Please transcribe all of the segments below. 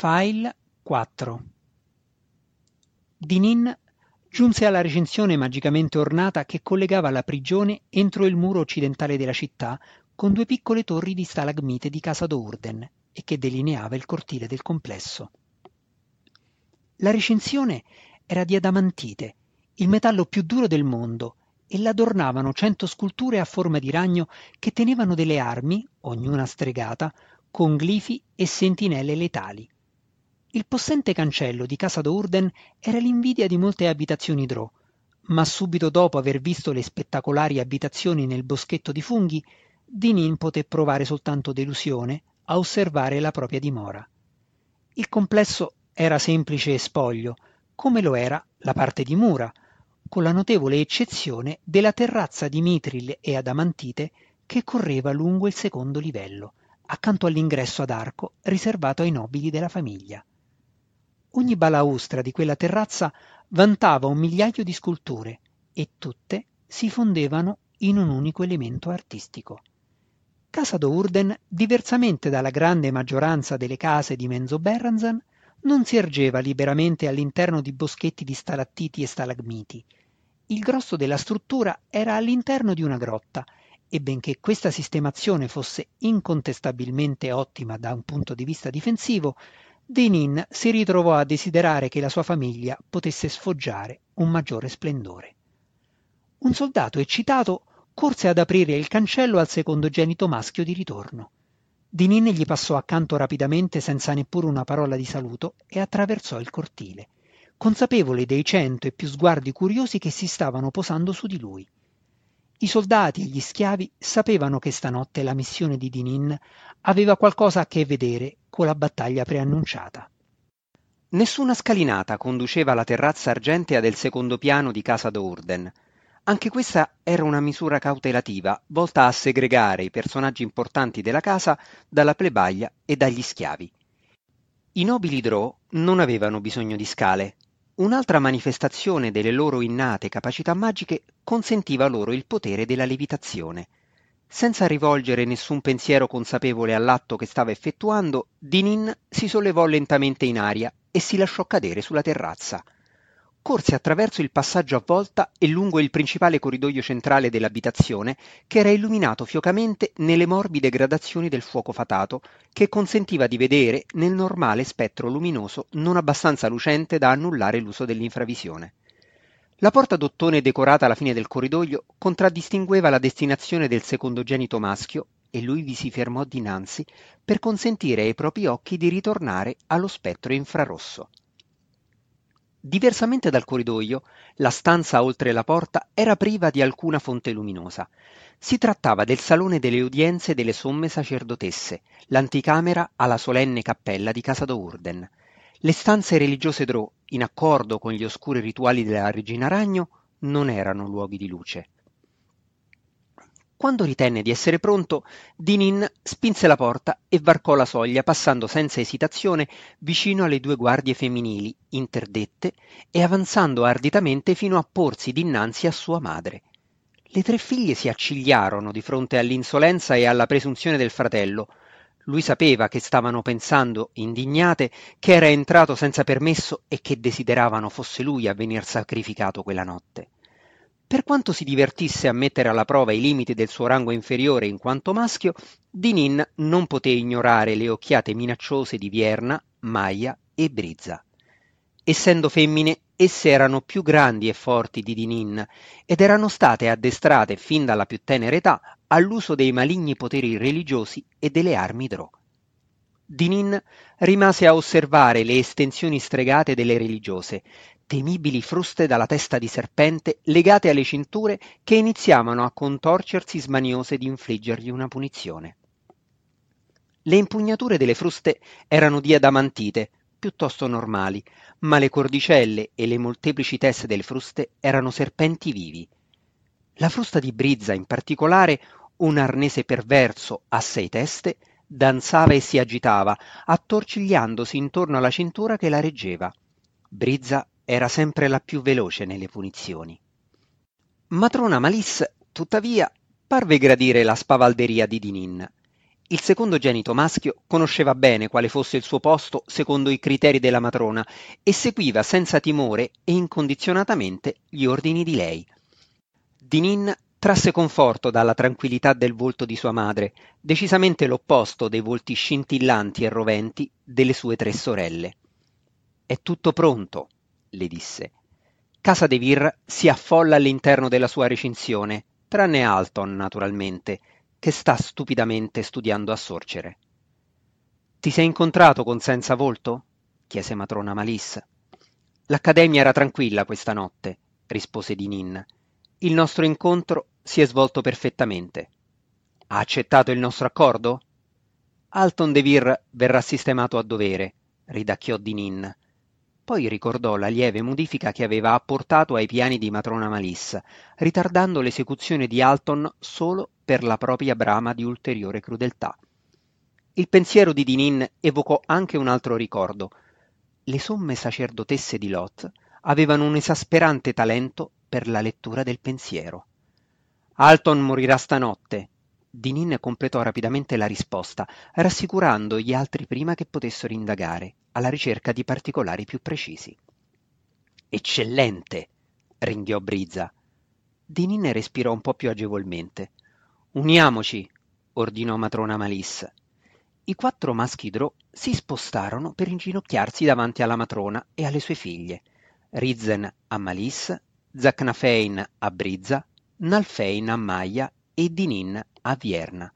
File 4 Dinin giunse alla recinzione magicamente ornata che collegava la prigione entro il muro occidentale della città con due piccole torri di stalagmite di casa d'Urden e che delineava il cortile del complesso. La recinzione era di adamantite, il metallo più duro del mondo, e l'adornavano cento sculture a forma di ragno che tenevano delle armi, ognuna stregata, con glifi e sentinelle letali. Il possente cancello di casa d'Urden era l'invidia di molte abitazioni Drò, ma subito dopo aver visto le spettacolari abitazioni nel boschetto di funghi, Dinin poté provare soltanto delusione a osservare la propria dimora. Il complesso era semplice e spoglio, come lo era la parte di mura, con la notevole eccezione della terrazza di mitril e adamantite che correva lungo il secondo livello, accanto all'ingresso ad arco riservato ai nobili della famiglia. Ogni balaustra di quella terrazza vantava un migliaio di sculture e tutte si fondevano in un unico elemento artistico. Casa d'Urden, diversamente dalla grande maggioranza delle case di Menzoberranzan, non si ergeva liberamente all'interno di boschetti di stalattiti e stalagmiti. Il grosso della struttura era all'interno di una grotta e benché questa sistemazione fosse incontestabilmente ottima da un punto di vista difensivo, Denin si ritrovò a desiderare che la sua famiglia potesse sfoggiare un maggiore splendore. Un soldato eccitato corse ad aprire il cancello al secondogenito maschio di ritorno. Dinin gli passò accanto rapidamente senza neppure una parola di saluto e attraversò il cortile, consapevole dei cento e più sguardi curiosi che si stavano posando su di lui. I soldati e gli schiavi sapevano che stanotte la missione di Dinin aveva qualcosa a che vedere con la battaglia preannunciata. Nessuna scalinata conduceva alla terrazza argentea del secondo piano di casa d'Urden. Anche questa era una misura cautelativa volta a segregare i personaggi importanti della casa dalla plebaglia e dagli schiavi. I nobili Drò non avevano bisogno di scale, Un'altra manifestazione delle loro innate capacità magiche consentiva loro il potere della levitazione. Senza rivolgere nessun pensiero consapevole all'atto che stava effettuando, Dinin si sollevò lentamente in aria e si lasciò cadere sulla terrazza corse attraverso il passaggio a volta e lungo il principale corridoio centrale dell'abitazione, che era illuminato fiocamente nelle morbide gradazioni del fuoco fatato, che consentiva di vedere nel normale spettro luminoso non abbastanza lucente da annullare l'uso dell'infravisione. La porta d'ottone decorata alla fine del corridoio contraddistingueva la destinazione del secondogenito maschio e lui vi si fermò dinanzi per consentire ai propri occhi di ritornare allo spettro infrarosso. Diversamente dal corridoio, la stanza oltre la porta era priva di alcuna fonte luminosa. Si trattava del salone delle udienze delle somme sacerdotesse, l'anticamera alla solenne cappella di Casa d'Urden. Le stanze religiose Drò, in accordo con gli oscuri rituali della regina ragno, non erano luoghi di luce. Quando ritenne di essere pronto, Dinin spinse la porta e varcò la soglia passando senza esitazione vicino alle due guardie femminili, interdette, e avanzando arditamente fino a porsi dinanzi a sua madre. Le tre figlie si accigliarono di fronte all'insolenza e alla presunzione del fratello. Lui sapeva che stavano pensando, indignate, che era entrato senza permesso e che desideravano fosse lui a venir sacrificato quella notte. Per quanto si divertisse a mettere alla prova i limiti del suo rango inferiore in quanto maschio, Dinin non poté ignorare le occhiate minacciose di Vierna, Maia e Brizza. Essendo femmine, esse erano più grandi e forti di Dinin ed erano state addestrate fin dalla più tenera età all'uso dei maligni poteri religiosi e delle armi Drò. Dinin rimase a osservare le estensioni stregate delle religiose, temibili fruste dalla testa di serpente legate alle cinture che iniziavano a contorcersi smaniose di infliggergli una punizione. Le impugnature delle fruste erano di adamantite, piuttosto normali, ma le cordicelle e le molteplici teste delle fruste erano serpenti vivi. La frusta di Brizza, in particolare, un arnese perverso a sei teste, danzava e si agitava, attorcigliandosi intorno alla cintura che la reggeva. Brizza era sempre la più veloce nelle punizioni. Matrona Malisse, tuttavia, parve gradire la spavalderia di Dinin. Il secondogenito maschio conosceva bene quale fosse il suo posto secondo i criteri della matrona e seguiva senza timore e incondizionatamente gli ordini di lei. Dinin trasse conforto dalla tranquillità del volto di sua madre, decisamente l'opposto dei volti scintillanti e roventi delle sue tre sorelle. È tutto pronto, le disse. Casa De Vir si affolla all'interno della sua recinzione, tranne Alton, naturalmente, che sta stupidamente studiando a sorcere. Ti sei incontrato con Senza Volto? chiese matrona Malissa. L'accademia era tranquilla questa notte, rispose Dinin. Il nostro incontro si è svolto perfettamente. Ha accettato il nostro accordo? Alton De Vir verrà sistemato a dovere, ridacchiò Dinin. Poi ricordò la lieve modifica che aveva apportato ai piani di matrona Malissa, ritardando l'esecuzione di Alton solo per la propria brama di ulteriore crudeltà. Il pensiero di Dinin evocò anche un altro ricordo. Le somme sacerdotesse di Lot avevano un esasperante talento per la lettura del pensiero. Alton morirà stanotte. Dinin completò rapidamente la risposta, rassicurando gli altri prima che potessero indagare, alla ricerca di particolari più precisi. Eccellente! ringhiò Brizza. Dinin respirò un po' più agevolmente. Uniamoci, ordinò matrona Malissa. I quattro maschi Drò si spostarono per inginocchiarsi davanti alla matrona e alle sue figlie. Rizzen a Malissa, Zacnafein a Brizza, Nalfein a Maia e Dinin a Vierna.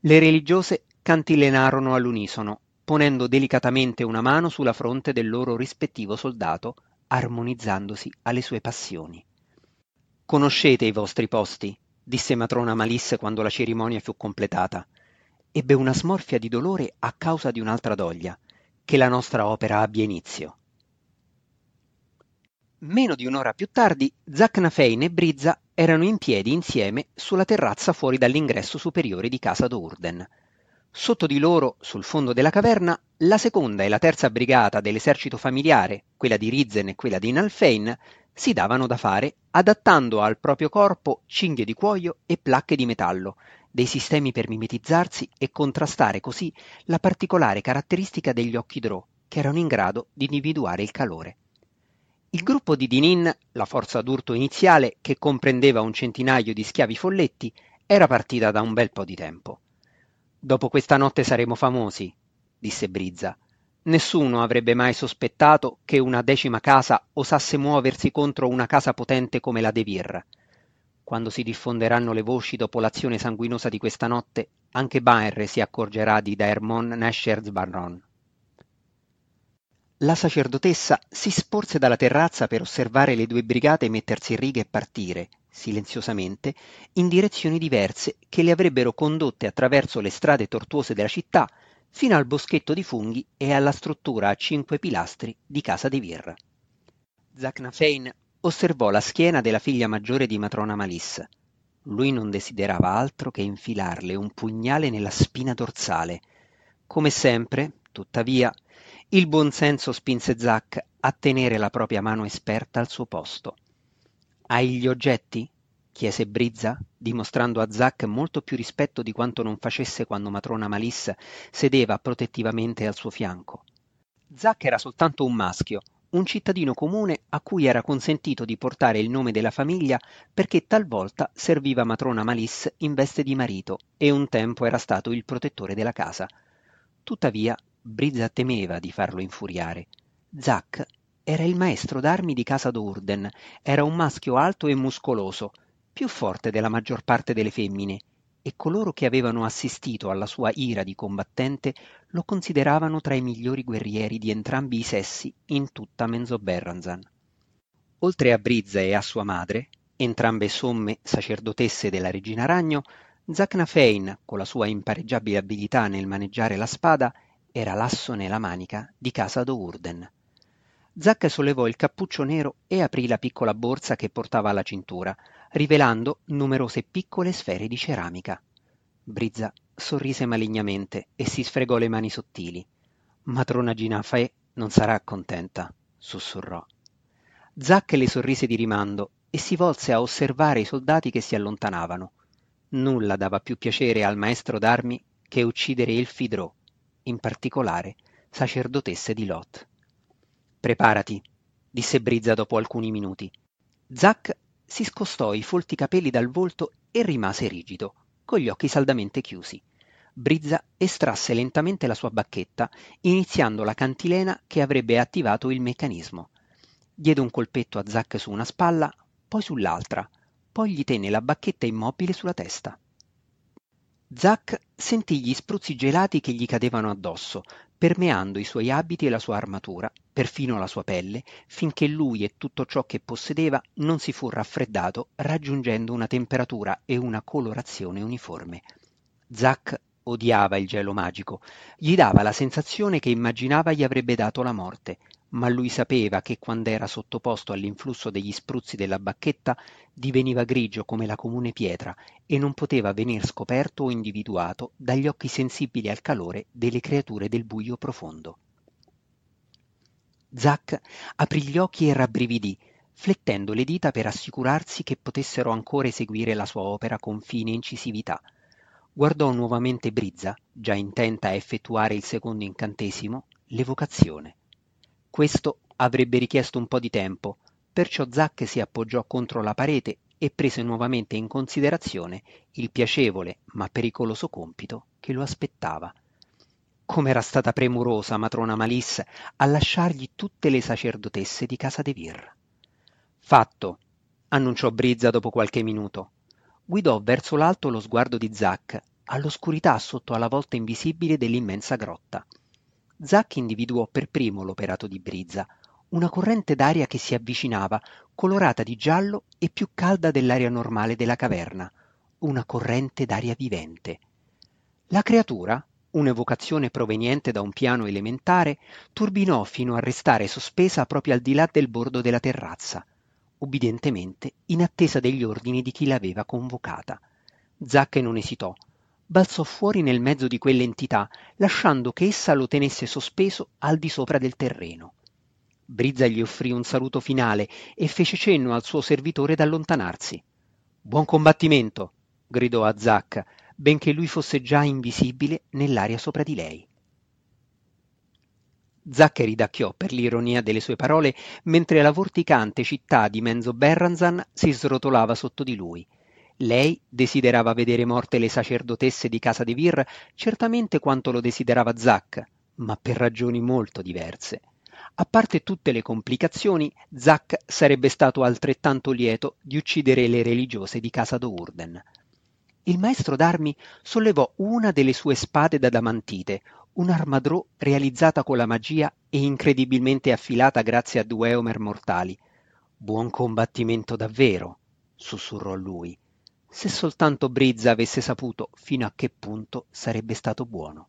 Le religiose cantilenarono all'unisono, ponendo delicatamente una mano sulla fronte del loro rispettivo soldato, armonizzandosi alle sue passioni. Conoscete i vostri posti, disse matrona Malisse quando la cerimonia fu completata. Ebbe una smorfia di dolore a causa di un'altra doglia. Che la nostra opera abbia inizio. Meno di un'ora più tardi, Zacnafein e Brizza erano in piedi insieme sulla terrazza fuori dall'ingresso superiore di casa d'Urden. Sotto di loro, sul fondo della caverna, la seconda e la terza brigata dell'esercito familiare, quella di Rizzen e quella di Nalfein, si davano da fare adattando al proprio corpo cinghie di cuoio e placche di metallo, dei sistemi per mimetizzarsi e contrastare così la particolare caratteristica degli occhi drò, che erano in grado di individuare il calore. Il gruppo di Dinin, la forza d'urto iniziale, che comprendeva un centinaio di schiavi folletti, era partita da un bel po' di tempo. Dopo questa notte saremo famosi, disse Brizza, Nessuno avrebbe mai sospettato che una decima casa osasse muoversi contro una casa potente come la De Vir. Quando si diffonderanno le voci dopo l'azione sanguinosa di questa notte, anche Baer si accorgerà di Daermon Nesher Barron. La sacerdotessa si sporse dalla terrazza per osservare le due brigate mettersi in riga e partire, silenziosamente, in direzioni diverse che le avrebbero condotte attraverso le strade tortuose della città fino al boschetto di funghi e alla struttura a cinque pilastri di casa De Vir. Zacnafein osservò la schiena della figlia maggiore di matrona Malissa. Lui non desiderava altro che infilarle un pugnale nella spina dorsale. Come sempre, tuttavia, il buon senso spinse Zac a tenere la propria mano esperta al suo posto. Hai gli oggetti? chiese Brizza, dimostrando a Zac molto più rispetto di quanto non facesse quando matrona Malissa sedeva protettivamente al suo fianco. Zac era soltanto un maschio, un cittadino comune a cui era consentito di portare il nome della famiglia perché talvolta serviva matrona Malisse in veste di marito e un tempo era stato il protettore della casa. Tuttavia, Brizza temeva di farlo infuriare. Zac era il maestro d'armi di casa d'Urden, era un maschio alto e muscoloso, più forte della maggior parte delle femmine, e coloro che avevano assistito alla sua ira di combattente lo consideravano tra i migliori guerrieri di entrambi i sessi in tutta Menzoberranzan. Oltre a Brizza e a sua madre, entrambe somme sacerdotesse della regina ragno, Zacnafein, con la sua impareggiabile abilità nel maneggiare la spada, era l'asso nella manica di casa d'Urden. Zac sollevò il cappuccio nero e aprì la piccola borsa che portava alla cintura, rivelando numerose piccole sfere di ceramica. Brizza sorrise malignamente e si sfregò le mani sottili. Matrona Ginafae non sarà contenta, sussurrò. Zac le sorrise di rimando e si volse a osservare i soldati che si allontanavano. Nulla dava più piacere al maestro d'armi che uccidere Elfi Drò, in particolare sacerdotesse di Lot. Preparati, disse Brizza dopo alcuni minuti. Zack si scostò i folti capelli dal volto e rimase rigido, con gli occhi saldamente chiusi. Brizza estrasse lentamente la sua bacchetta, iniziando la cantilena che avrebbe attivato il meccanismo. Diede un colpetto a Zack su una spalla, poi sull'altra, poi gli tenne la bacchetta immobile sulla testa. Zack sentì gli spruzzi gelati che gli cadevano addosso, permeando i suoi abiti e la sua armatura, perfino la sua pelle, finché lui e tutto ciò che possedeva non si fu raffreddato, raggiungendo una temperatura e una colorazione uniforme. Zack odiava il gelo magico, gli dava la sensazione che immaginava gli avrebbe dato la morte, ma lui sapeva che quand'era sottoposto all'influsso degli spruzzi della bacchetta diveniva grigio come la comune pietra e non poteva venir scoperto o individuato dagli occhi sensibili al calore delle creature del buio profondo. Zack aprì gli occhi e rabbrividì, flettendo le dita per assicurarsi che potessero ancora eseguire la sua opera con fine incisività. Guardò nuovamente Brizza, già intenta a effettuare il secondo incantesimo, l'evocazione. Questo avrebbe richiesto un po' di tempo, perciò Zack si appoggiò contro la parete e prese nuovamente in considerazione il piacevole ma pericoloso compito che lo aspettava. Com'era stata premurosa matrona Malisse a lasciargli tutte le sacerdotesse di casa De Vir. Fatto, annunciò Brizza dopo qualche minuto. Guidò verso l'alto lo sguardo di Zack, all'oscurità sotto alla volta invisibile dell'immensa grotta. Zack individuò per primo l'operato di Brizza, una corrente d'aria che si avvicinava, colorata di giallo e più calda dell'aria normale della caverna, una corrente d'aria vivente. La creatura, un'evocazione proveniente da un piano elementare, turbinò fino a restare sospesa proprio al di là del bordo della terrazza, ubbidientemente in attesa degli ordini di chi l'aveva convocata. Zack non esitò, balzò fuori nel mezzo di quell'entità, lasciando che essa lo tenesse sospeso al di sopra del terreno. Brizza gli offrì un saluto finale e fece cenno al suo servitore d'allontanarsi. Buon combattimento! gridò a Zack, benché lui fosse già invisibile nell'aria sopra di lei. Zack ridacchiò per l'ironia delle sue parole mentre la vorticante città di Menzo Berranzan si srotolava sotto di lui. Lei desiderava vedere morte le sacerdotesse di casa di Vir certamente quanto lo desiderava Zack, ma per ragioni molto diverse. A parte tutte le complicazioni, Zack sarebbe stato altrettanto lieto di uccidere le religiose di casa Dourden. Il maestro d'armi sollevò una delle sue spade d'adamantite, un'armadrò realizzata con la magia e incredibilmente affilata grazie a due eomer mortali. Buon combattimento davvero, sussurrò lui. Se soltanto Brizza avesse saputo fino a che punto sarebbe stato buono.